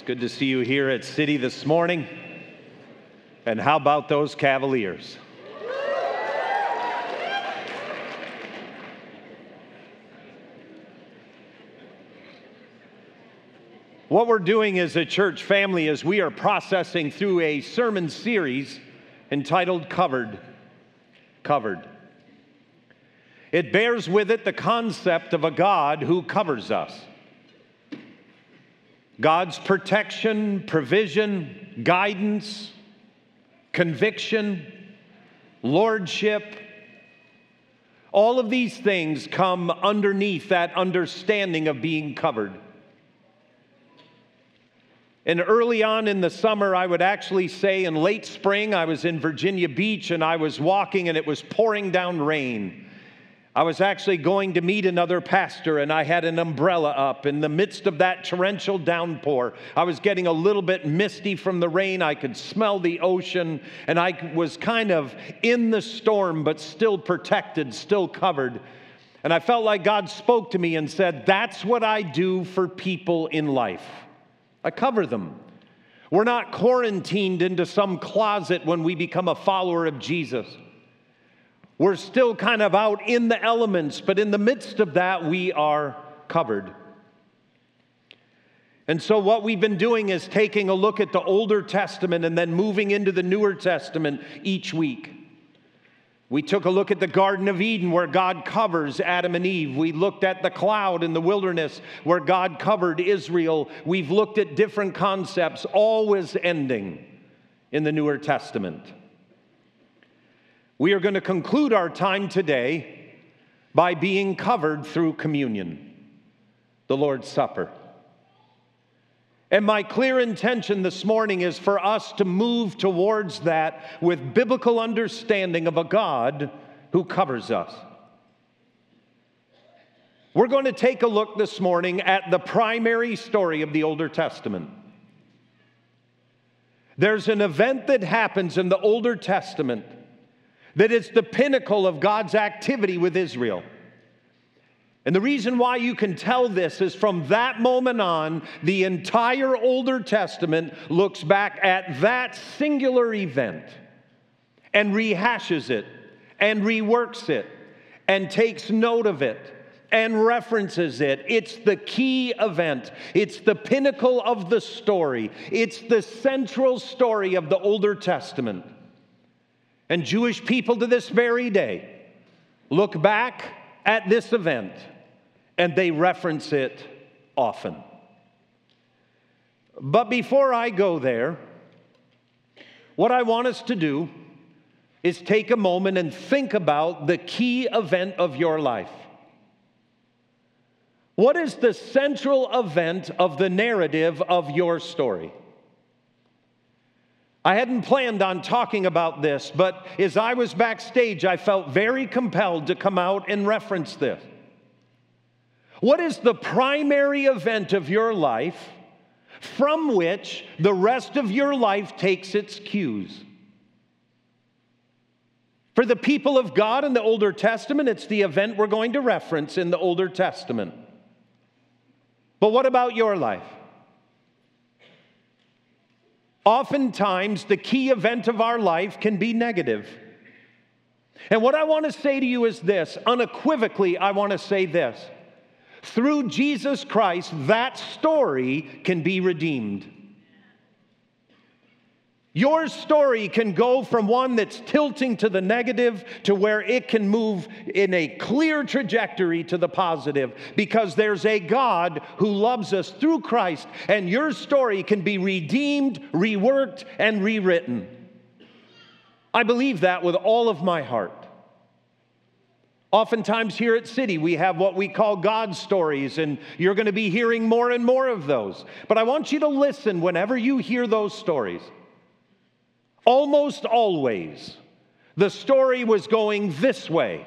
It's good to see you here at City this morning. And how about those Cavaliers? What we're doing as a church family is we are processing through a sermon series entitled Covered. Covered. It bears with it the concept of a God who covers us. God's protection, provision, guidance, conviction, lordship, all of these things come underneath that understanding of being covered. And early on in the summer, I would actually say in late spring, I was in Virginia Beach and I was walking and it was pouring down rain. I was actually going to meet another pastor, and I had an umbrella up. In the midst of that torrential downpour, I was getting a little bit misty from the rain. I could smell the ocean, and I was kind of in the storm, but still protected, still covered. And I felt like God spoke to me and said, That's what I do for people in life. I cover them. We're not quarantined into some closet when we become a follower of Jesus. We're still kind of out in the elements, but in the midst of that, we are covered. And so, what we've been doing is taking a look at the Older Testament and then moving into the Newer Testament each week. We took a look at the Garden of Eden where God covers Adam and Eve. We looked at the cloud in the wilderness where God covered Israel. We've looked at different concepts, always ending in the Newer Testament. We are going to conclude our time today by being covered through communion, the Lord's Supper. And my clear intention this morning is for us to move towards that with biblical understanding of a God who covers us. We're going to take a look this morning at the primary story of the Older Testament. There's an event that happens in the Older Testament that it's the pinnacle of God's activity with Israel. And the reason why you can tell this is from that moment on, the entire Older Testament looks back at that singular event and rehashes it and reworks it and takes note of it and references it. It's the key event, it's the pinnacle of the story, it's the central story of the Older Testament. And Jewish people to this very day look back at this event and they reference it often. But before I go there, what I want us to do is take a moment and think about the key event of your life. What is the central event of the narrative of your story? I hadn't planned on talking about this, but as I was backstage, I felt very compelled to come out and reference this. What is the primary event of your life from which the rest of your life takes its cues? For the people of God in the Older Testament, it's the event we're going to reference in the Older Testament. But what about your life? Oftentimes, the key event of our life can be negative. And what I want to say to you is this unequivocally, I want to say this. Through Jesus Christ, that story can be redeemed. Your story can go from one that's tilting to the negative to where it can move in a clear trajectory to the positive because there's a God who loves us through Christ, and your story can be redeemed, reworked, and rewritten. I believe that with all of my heart. Oftentimes, here at City, we have what we call God stories, and you're going to be hearing more and more of those. But I want you to listen whenever you hear those stories. Almost always, the story was going this way.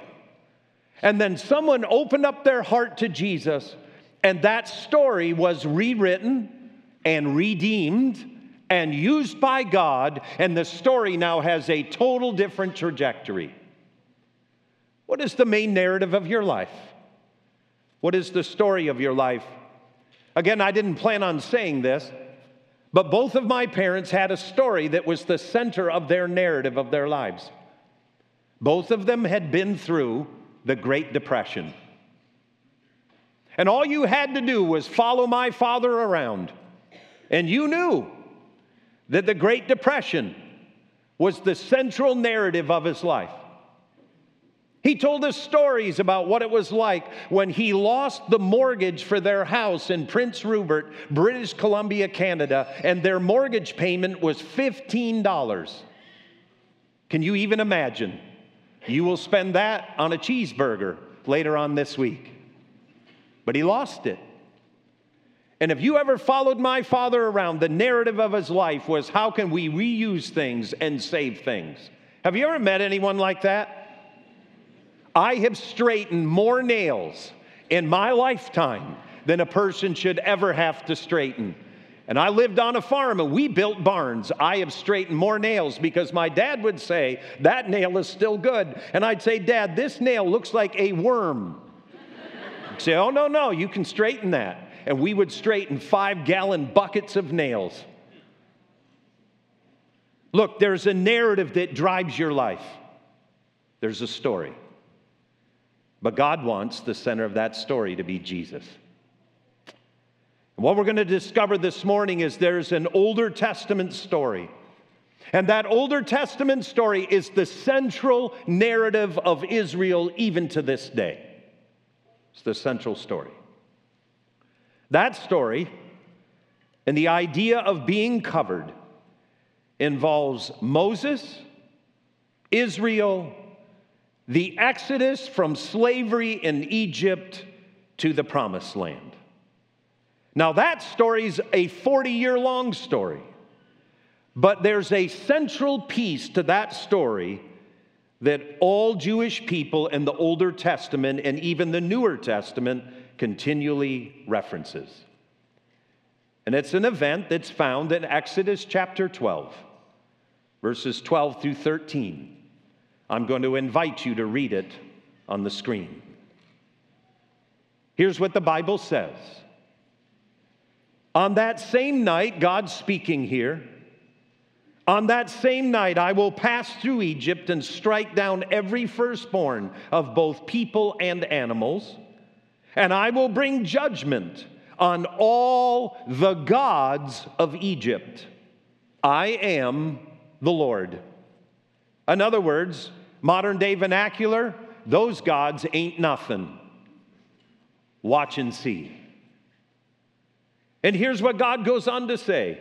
And then someone opened up their heart to Jesus, and that story was rewritten and redeemed and used by God, and the story now has a total different trajectory. What is the main narrative of your life? What is the story of your life? Again, I didn't plan on saying this, But both of my parents had a story that was the center of their narrative of their lives. Both of them had been through the Great Depression. And all you had to do was follow my father around. And you knew that the Great Depression was the central narrative of his life. He told us stories about what it was like when he lost the mortgage for their house in Prince Rupert, British Columbia, Canada, and their mortgage payment was $15. Can you even imagine? You will spend that on a cheeseburger later on this week. But he lost it. And if you ever followed my father around, the narrative of his life was how can we reuse things and save things? Have you ever met anyone like that? I have straightened more nails in my lifetime than a person should ever have to straighten. And I lived on a farm and we built barns. I have straightened more nails because my dad would say, That nail is still good. And I'd say, Dad, this nail looks like a worm. He'd say, Oh, no, no, you can straighten that. And we would straighten five gallon buckets of nails. Look, there's a narrative that drives your life, there's a story. But God wants the center of that story to be Jesus. And what we're going to discover this morning is there's an Older Testament story. And that Older Testament story is the central narrative of Israel even to this day. It's the central story. That story and the idea of being covered involves Moses, Israel, the exodus from slavery in Egypt to the promised land. Now, that story's a 40 year long story, but there's a central piece to that story that all Jewish people in the Older Testament and even the Newer Testament continually references. And it's an event that's found in Exodus chapter 12, verses 12 through 13. I'm going to invite you to read it on the screen. Here's what the Bible says On that same night, God's speaking here. On that same night, I will pass through Egypt and strike down every firstborn of both people and animals, and I will bring judgment on all the gods of Egypt. I am the Lord. In other words, Modern day vernacular, those gods ain't nothing. Watch and see. And here's what God goes on to say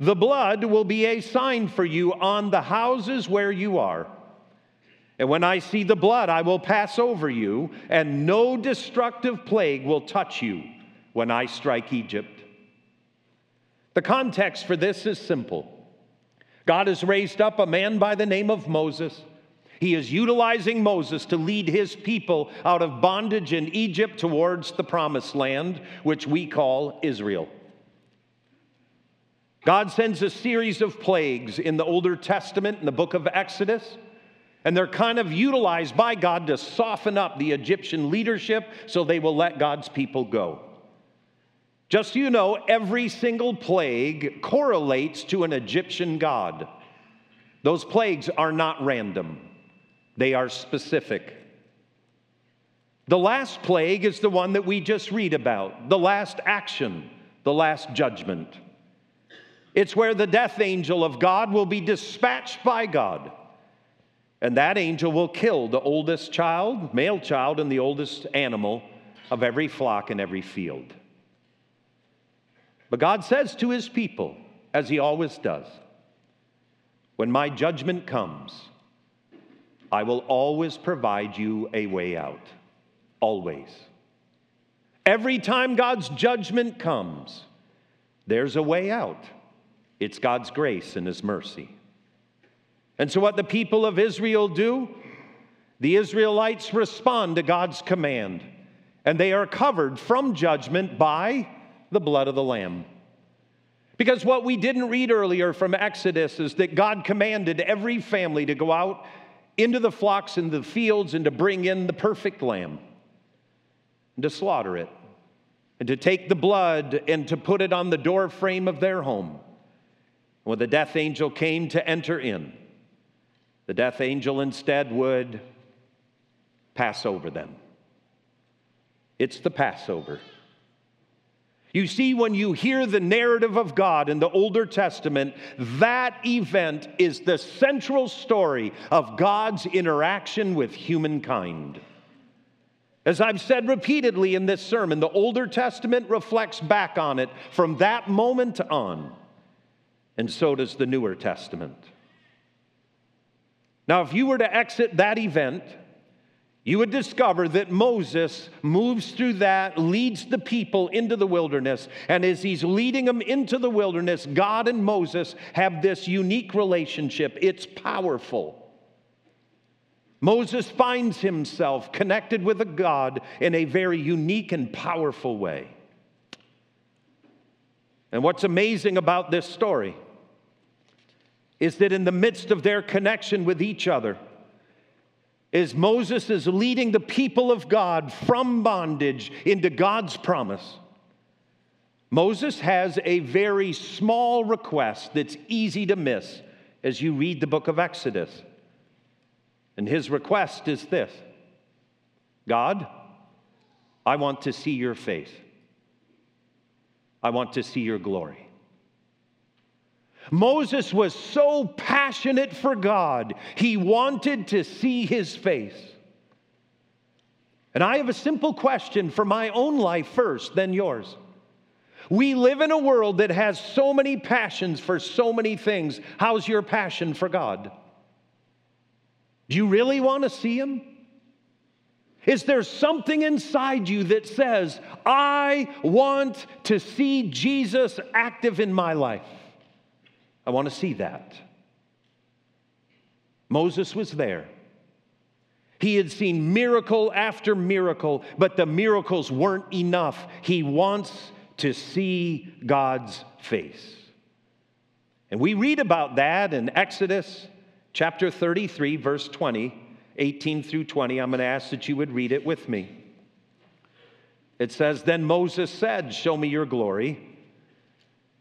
The blood will be a sign for you on the houses where you are. And when I see the blood, I will pass over you, and no destructive plague will touch you when I strike Egypt. The context for this is simple God has raised up a man by the name of Moses. He is utilizing Moses to lead his people out of bondage in Egypt towards the promised land, which we call Israel. God sends a series of plagues in the Older Testament, in the book of Exodus, and they're kind of utilized by God to soften up the Egyptian leadership so they will let God's people go. Just so you know, every single plague correlates to an Egyptian god. Those plagues are not random they are specific. The last plague is the one that we just read about, the last action, the last judgment. It's where the death angel of God will be dispatched by God. And that angel will kill the oldest child, male child, and the oldest animal of every flock in every field. But God says to his people, as he always does, when my judgment comes, I will always provide you a way out. Always. Every time God's judgment comes, there's a way out. It's God's grace and His mercy. And so, what the people of Israel do, the Israelites respond to God's command, and they are covered from judgment by the blood of the Lamb. Because what we didn't read earlier from Exodus is that God commanded every family to go out into the flocks and the fields and to bring in the perfect lamb and to slaughter it and to take the blood and to put it on the door frame of their home. When the death angel came to enter in, the death angel instead would pass over them. It's the Passover. You see, when you hear the narrative of God in the Older Testament, that event is the central story of God's interaction with humankind. As I've said repeatedly in this sermon, the Older Testament reflects back on it from that moment on, and so does the Newer Testament. Now, if you were to exit that event, you would discover that Moses moves through that, leads the people into the wilderness, and as he's leading them into the wilderness, God and Moses have this unique relationship. It's powerful. Moses finds himself connected with a God in a very unique and powerful way. And what's amazing about this story is that in the midst of their connection with each other, as Moses is leading the people of God from bondage into God's promise, Moses has a very small request that's easy to miss as you read the book of Exodus. And his request is this God, I want to see your face. I want to see your glory. Moses was so passionate for God, he wanted to see his face. And I have a simple question for my own life first, then yours. We live in a world that has so many passions for so many things. How's your passion for God? Do you really want to see him? Is there something inside you that says, I want to see Jesus active in my life? I want to see that. Moses was there. He had seen miracle after miracle, but the miracles weren't enough. He wants to see God's face. And we read about that in Exodus chapter 33, verse 20, 18 through 20. I'm going to ask that you would read it with me. It says, Then Moses said, Show me your glory.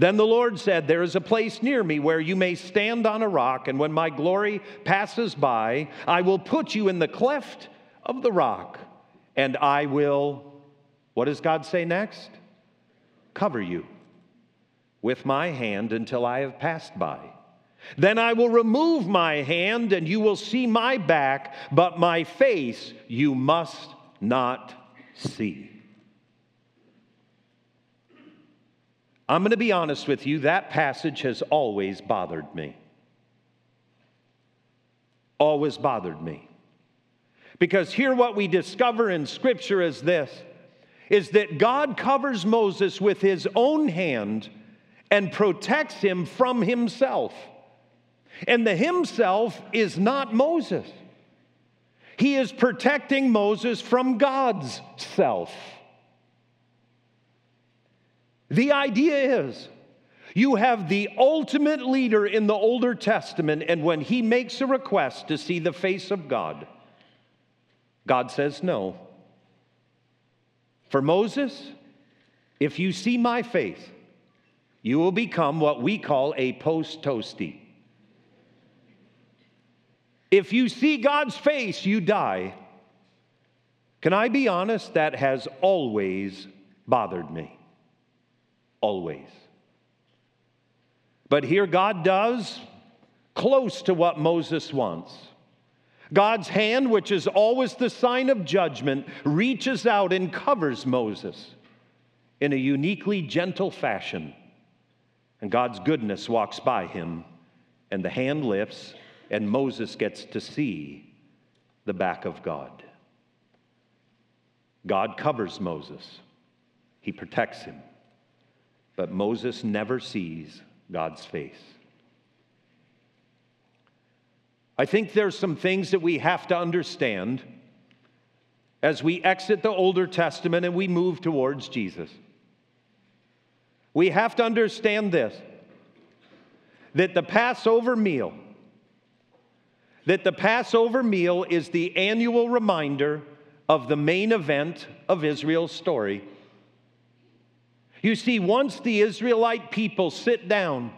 Then the Lord said, There is a place near me where you may stand on a rock, and when my glory passes by, I will put you in the cleft of the rock, and I will, what does God say next? Cover you with my hand until I have passed by. Then I will remove my hand, and you will see my back, but my face you must not see. I'm going to be honest with you, that passage has always bothered me. Always bothered me. Because here, what we discover in Scripture is this is that God covers Moses with his own hand and protects him from himself. And the himself is not Moses. He is protecting Moses from God's self. The idea is you have the ultimate leader in the Older Testament, and when he makes a request to see the face of God, God says no. For Moses, if you see my face, you will become what we call a post toasty. If you see God's face, you die. Can I be honest? That has always bothered me. Always. But here God does close to what Moses wants. God's hand, which is always the sign of judgment, reaches out and covers Moses in a uniquely gentle fashion and God's goodness walks by him, and the hand lifts, and Moses gets to see the back of God. God covers Moses, he protects him, but Moses never sees God's face. I think there's some things that we have to understand as we exit the Older Testament and we move towards Jesus. We have to understand this that the Passover meal that the Passover meal is the annual reminder of the main event of Israel's story. You see, once the Israelite people sit down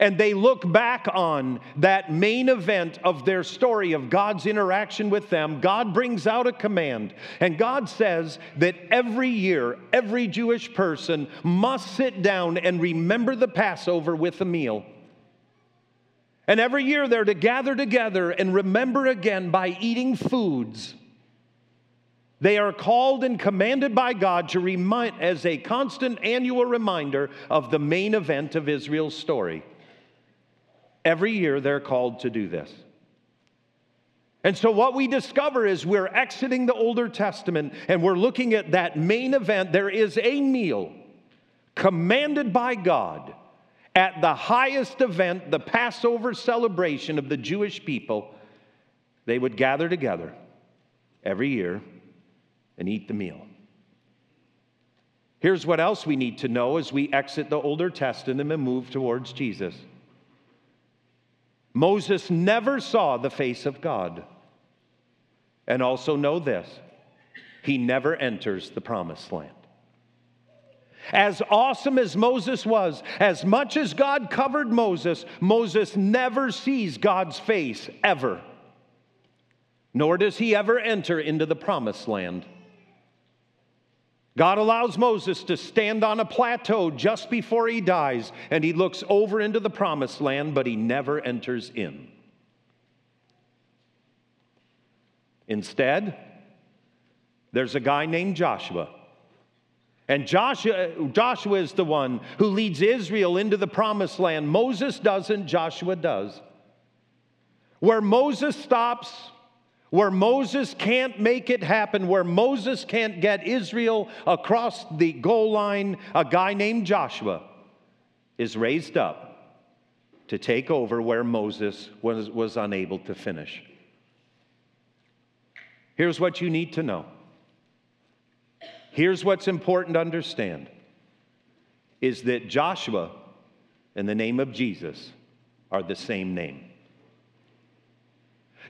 and they look back on that main event of their story of God's interaction with them, God brings out a command. And God says that every year, every Jewish person must sit down and remember the Passover with a meal. And every year they're to gather together and remember again by eating foods. They are called and commanded by God to remind, as a constant annual reminder of the main event of Israel's story. Every year they're called to do this. And so, what we discover is we're exiting the Older Testament and we're looking at that main event. There is a meal commanded by God at the highest event, the Passover celebration of the Jewish people, they would gather together every year and eat the meal. Here's what else we need to know as we exit the Older Testament and move towards Jesus Moses never saw the face of God. And also know this he never enters the promised land. As awesome as Moses was, as much as God covered Moses, Moses never sees God's face ever. Nor does he ever enter into the promised land. God allows Moses to stand on a plateau just before he dies, and he looks over into the promised land, but he never enters in. Instead, there's a guy named Joshua and Joshua, Joshua is the one who leads Israel into the promised land. Moses doesn't, Joshua does. Where Moses stops, where Moses can't make it happen, where Moses can't get Israel across the goal line, a guy named Joshua is raised up to take over where Moses was, was unable to finish. Here's what you need to know Here's what's important to understand is that Joshua and the name of Jesus are the same name.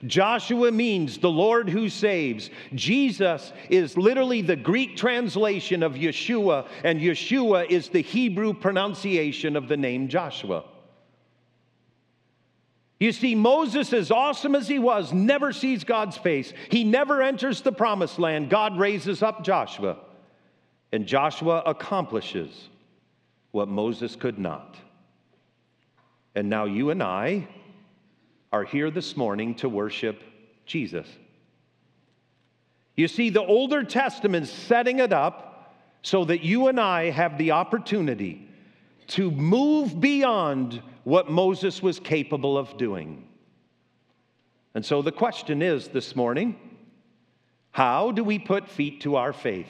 Joshua means the Lord who saves. Jesus is literally the Greek translation of Yeshua, and Yeshua is the Hebrew pronunciation of the name Joshua. You see, Moses, as awesome as he was, never sees God's face. He never enters the promised land. God raises up Joshua. And Joshua accomplishes what Moses could not. And now you and I are here this morning to worship Jesus. You see, the Older Testament's setting it up so that you and I have the opportunity to move beyond what Moses was capable of doing. And so the question is this morning how do we put feet to our faith?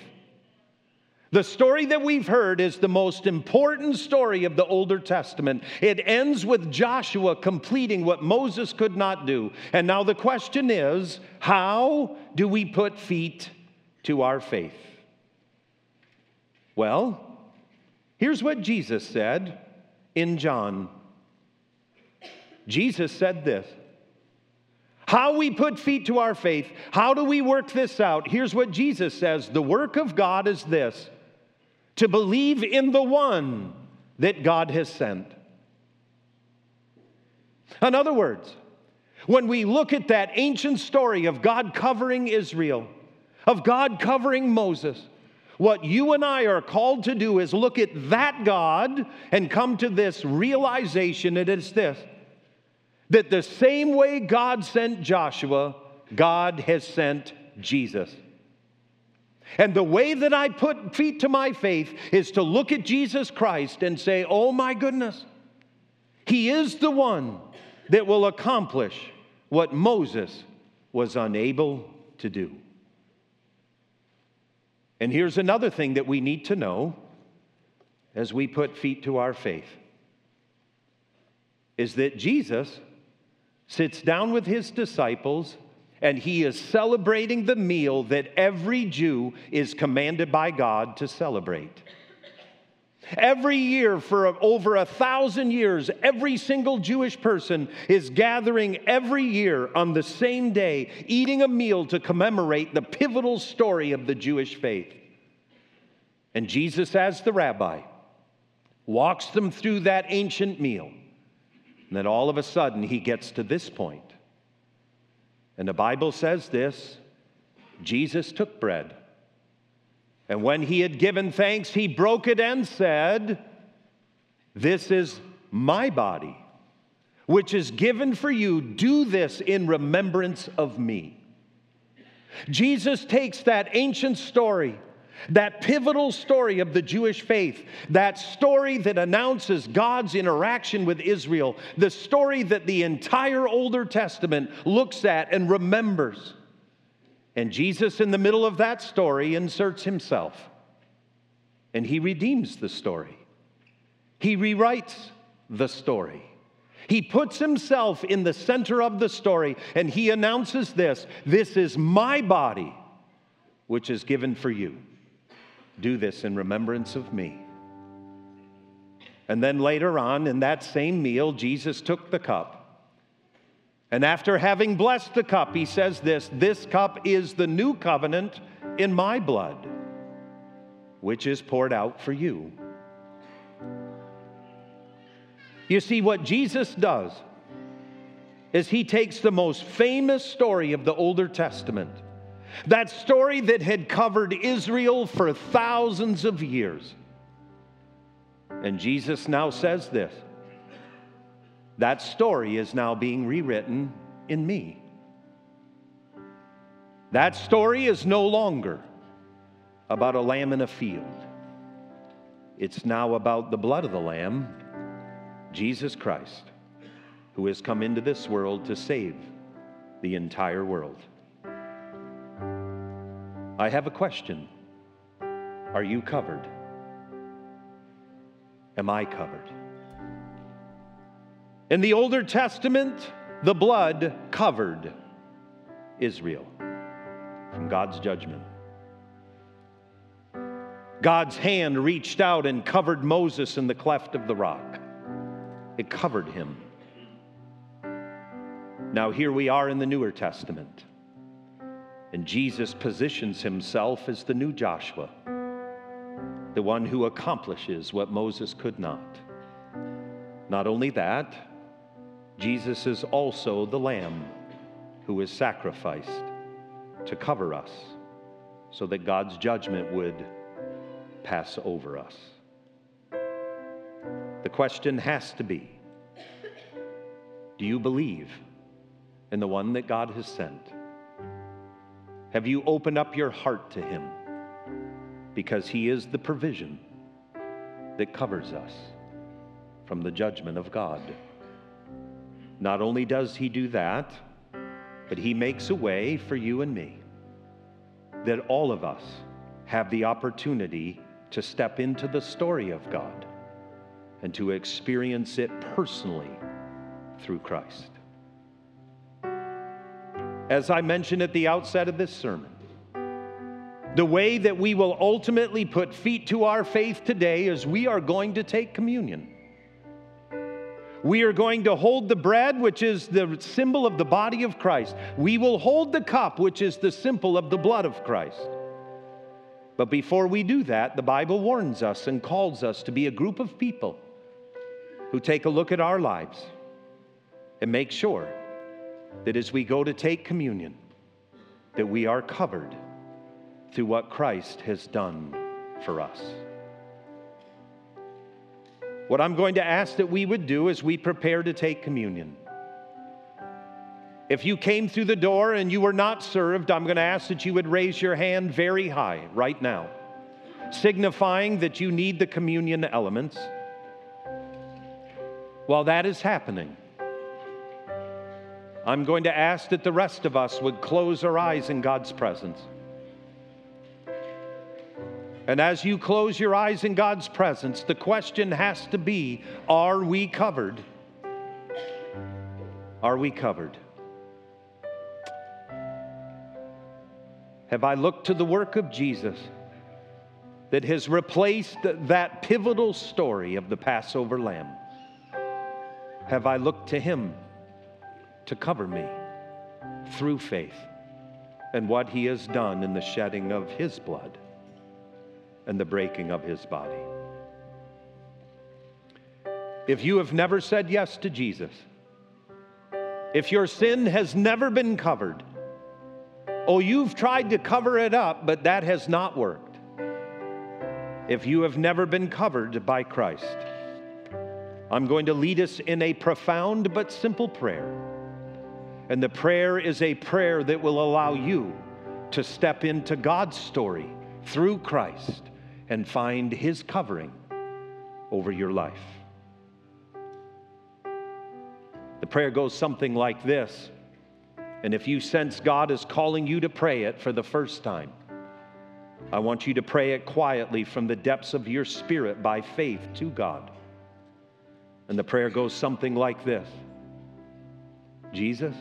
The story that we've heard is the most important story of the Older Testament. It ends with Joshua completing what Moses could not do. And now the question is how do we put feet to our faith? Well, here's what Jesus said in John. Jesus said this. How we put feet to our faith, how do we work this out? Here's what Jesus says The work of God is this to believe in the one that God has sent. In other words, when we look at that ancient story of God covering Israel, of God covering Moses, what you and I are called to do is look at that God and come to this realization that it's this that the same way God sent Joshua, God has sent Jesus. And the way that I put feet to my faith is to look at Jesus Christ and say, Oh my goodness, He is the one that will accomplish what Moses was unable to do. And here's another thing that we need to know as we put feet to our faith is that Jesus sits down with his disciples, and he is celebrating the meal that every Jew is commanded by God to celebrate. Every year, for over a thousand years, every single Jewish person is gathering every year on the same day, eating a meal to commemorate the pivotal story of the Jewish faith. And Jesus, as the rabbi, walks them through that ancient meal. And then all of a sudden, he gets to this point. And the Bible says this Jesus took bread. And when he had given thanks, he broke it and said, This is my body, which is given for you. Do this in remembrance of me. Jesus takes that ancient story, that pivotal story of the Jewish faith, that story that announces God's interaction with Israel, the story that the entire Older Testament looks at and remembers. And Jesus, in the middle of that story, inserts himself. And he redeems the story. He rewrites the story. He puts himself in the center of the story and he announces this This is my body, which is given for you. Do this in remembrance of me. And then later on, in that same meal, Jesus took the cup and after having blessed the cup, he says this This cup is the new covenant in my blood, which is poured out for you. You see, what Jesus does is he takes the most famous story of the Older Testament, that story that had covered Israel for thousands of years. And Jesus now says this that story is now being rewritten in me. That story is no longer about a lamb in a field. It's now about the blood of the lamb, Jesus Christ, who has come into this world to save the entire world. I have a question. Are you covered? Am I covered? In the Older Testament, the blood covered Israel from God's judgment. God's hand reached out and covered Moses in the cleft of the rock. It covered him. Now, here we are in the Newer Testament, and Jesus positions himself as the new Joshua, the one who accomplishes what Moses could not. Not only that, Jesus is also the Lamb who is sacrificed to cover us so that God's judgment would pass over us. The question has to be Do you believe in the one that God has sent? Have you opened up your heart to Him? Because He is the provision that covers us from the judgment of God. Not only does He do that, but He makes a way for you and me that all of us have the opportunity to step into the story of God and to experience it personally through Christ. As I mentioned at the outset of this sermon, the way that we will ultimately put feet to our faith today is we are going to take communion. We are going to hold the bread, which is the symbol of the body of Christ. We will hold the cup, which is the symbol of the blood of Christ. But before we do that, the Bible warns us and calls us to be a group of people who take a look at our lives and make sure that as we go to take communion, that we are covered through what Christ has done for us. What I'm going to ask that we would do as we prepare to take communion. If you came through the door and you were not served, I'm going to ask that you would raise your hand very high right now, signifying that you need the communion elements. While that is happening, I'm going to ask that the rest of us would close our eyes in God's presence. And as you close your eyes in God's presence, the question has to be are we covered? Are we covered? Have I looked to the work of Jesus that has replaced that pivotal story of the Passover lamb? Have I looked to Him to cover me through faith and what He has done in the shedding of His blood and the breaking of His body? If you have never said yes to Jesus, if your sin has never been covered, oh, you've tried to cover it up, but that has not worked. If you have never been covered by Christ, I'm going to lead us in a profound but simple prayer. And the prayer is a prayer that will allow you to step into God's story through Christ and find His covering over your life. The prayer goes something like this. And if you sense God is calling you to pray it for the first time, I want you to pray it quietly from the depths of your spirit by faith to God. And the prayer goes something like this Jesus,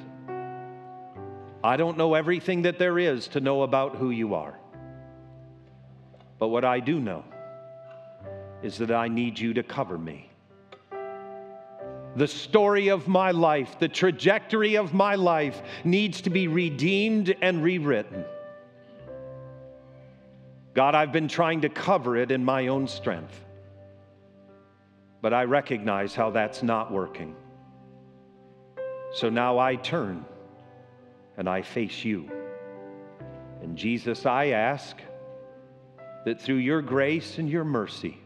I don't know everything that there is to know about who you are. But what I do know is that I need you to cover me. The story of my life, the trajectory of my life needs to be redeemed and rewritten. God, I've been trying to cover it in my own strength, but I recognize how that's not working. So now I turn and I face you. And Jesus, I ask that through your grace and your mercy,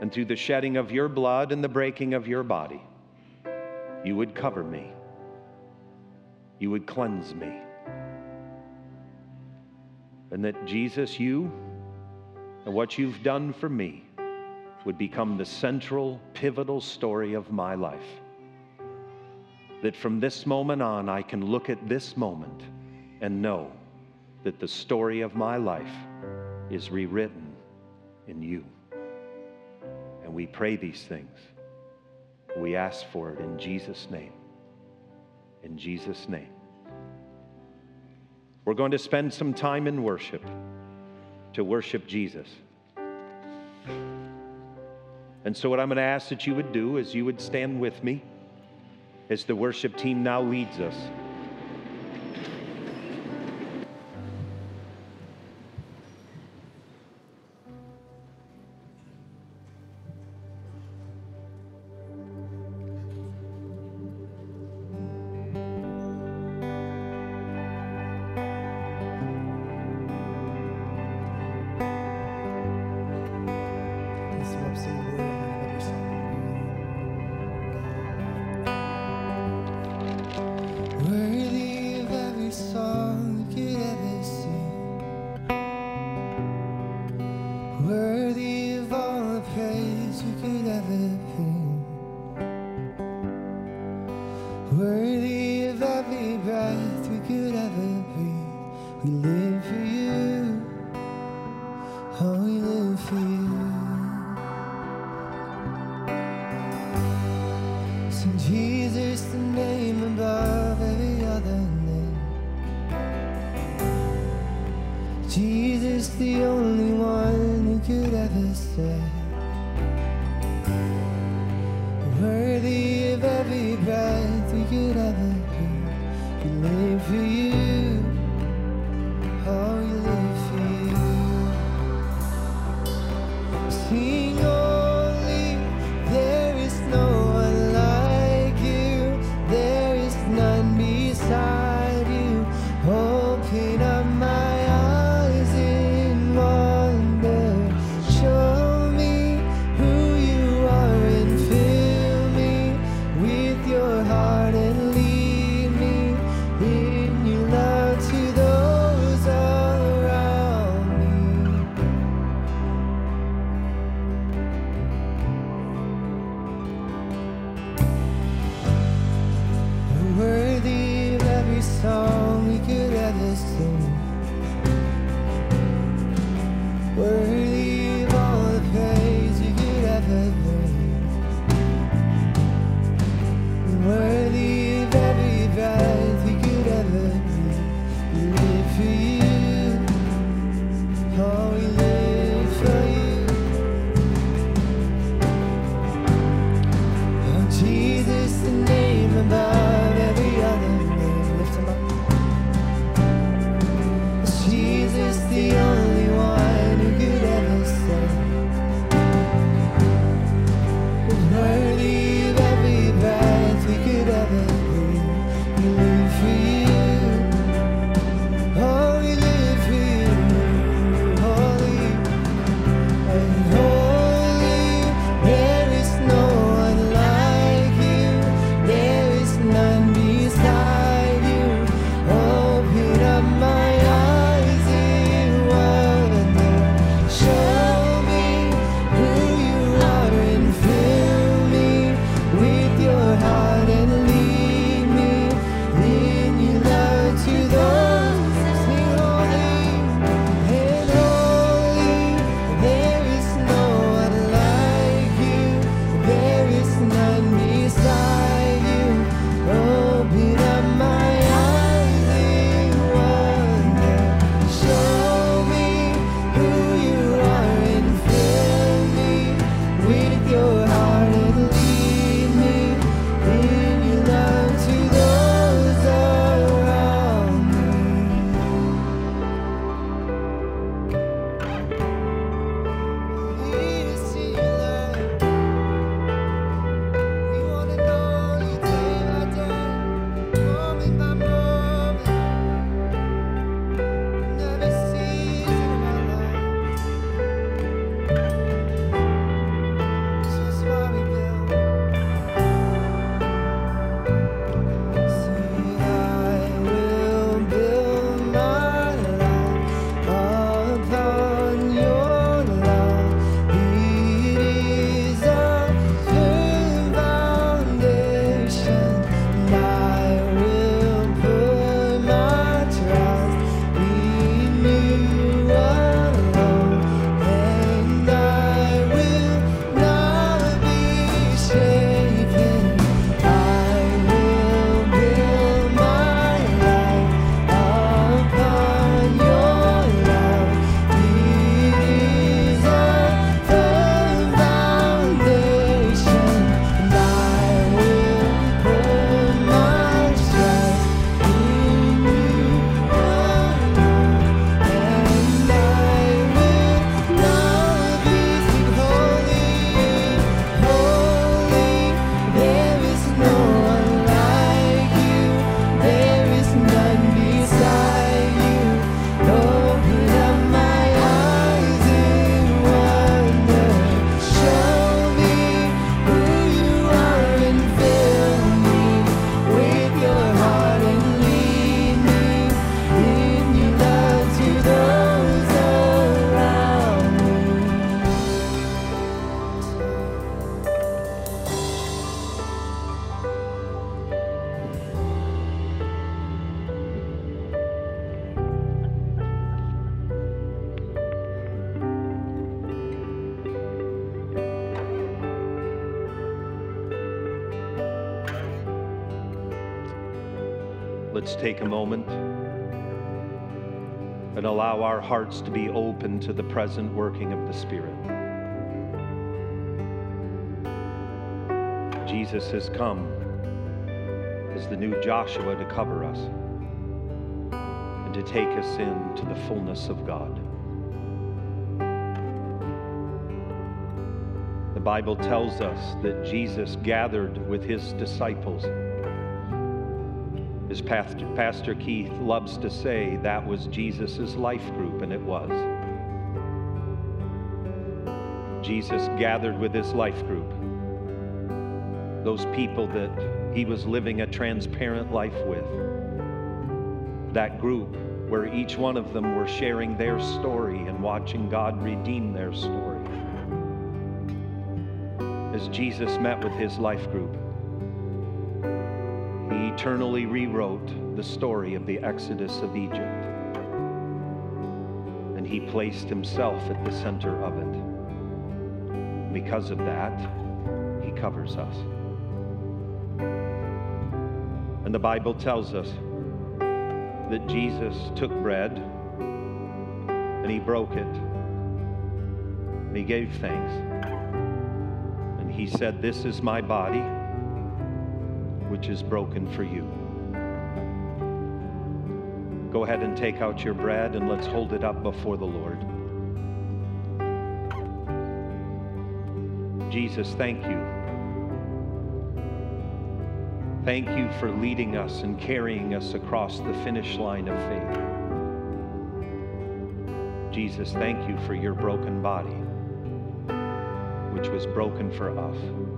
and through the shedding of your blood and the breaking of your body, you would cover me. You would cleanse me. And that Jesus, you and what you've done for me would become the central, pivotal story of my life. That from this moment on, I can look at this moment and know that the story of my life is rewritten in you. And we pray these things. We ask for it in Jesus' name. In Jesus' name. We're going to spend some time in worship to worship Jesus. And so, what I'm going to ask that you would do is you would stand with me as the worship team now leads us. Hearts to be open to the present working of the Spirit. Jesus has come as the new Joshua to cover us and to take us into the fullness of God. The Bible tells us that Jesus gathered with his disciples. As Pastor Keith loves to say, that was Jesus' life group, and it was. Jesus gathered with his life group, those people that he was living a transparent life with. That group where each one of them were sharing their story and watching God redeem their story as Jesus met with his life group, eternally rewrote the story of the Exodus of Egypt. And he placed himself at the center of it. Because of that, he covers us. And the Bible tells us that Jesus took bread and he broke it. And he gave thanks And he said, This is my body, which is broken for you. Go ahead and take out your bread and let's hold it up before the Lord. Jesus, thank you. Thank you for leading us and carrying us across the finish line of faith. Jesus, thank you for your broken body which was broken for us.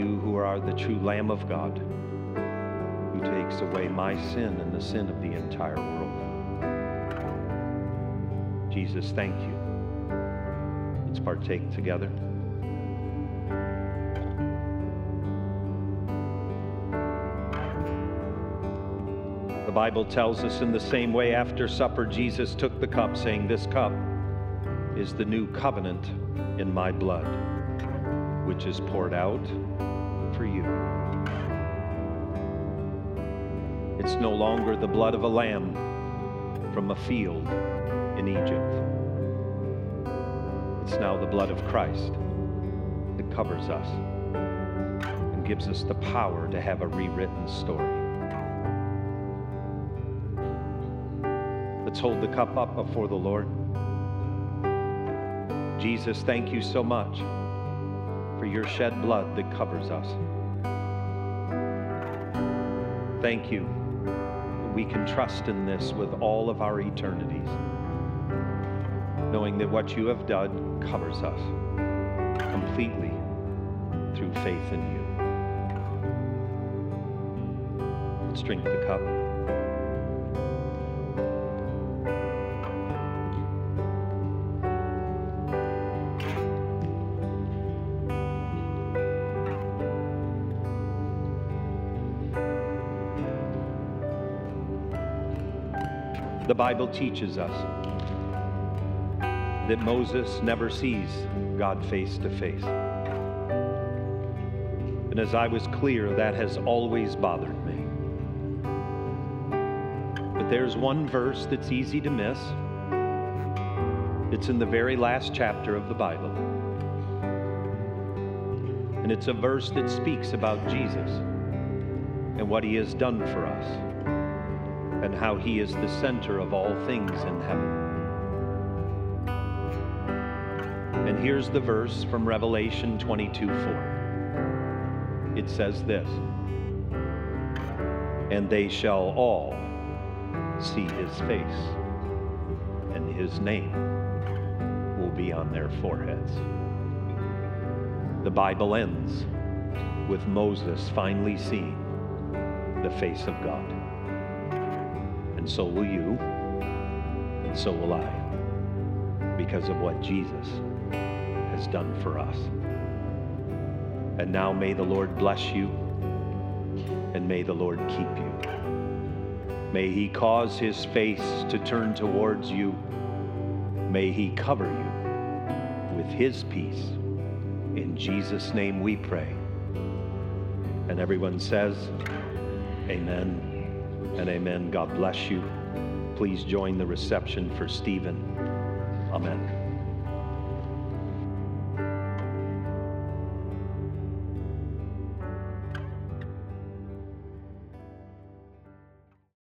You who are the true Lamb of God, who takes away my sin and the sin of the entire world. Jesus, thank you. Let's partake together. The Bible tells us in the same way after supper, Jesus took the cup, saying, This cup is the new covenant in my blood, which is poured out for you. It's no longer the blood of a lamb from a field in Egypt. It's now the blood of Christ that covers us and gives us the power to have a rewritten story. Let's hold the cup up before the Lord. Jesus, thank you so much for your shed blood that covers us. Thank you. We can trust in this with all of our eternities, knowing that what you have done covers us completely through faith in you. Let's drink the cup. The Bible teaches us that Moses never sees God face to face. And as I was clear, that has always bothered me. But there's one verse that's easy to miss. It's in the very last chapter of the Bible. And it's a verse that speaks about Jesus and what he has done for us and how he is the center of all things in heaven. And here's the verse from Revelation 22 4. It says this And they shall all see his face, and his name will be on their foreheads. The Bible ends with Moses finally seeing the face of God and so will you, and so will I, because of what Jesus has done for us. And now may the Lord bless you, and may the Lord keep you. May he cause his face to turn towards you. May he cover you with his peace. In Jesus' name we pray. And everyone says, Amen and amen. God bless you. Please join the reception for Stephen. Amen.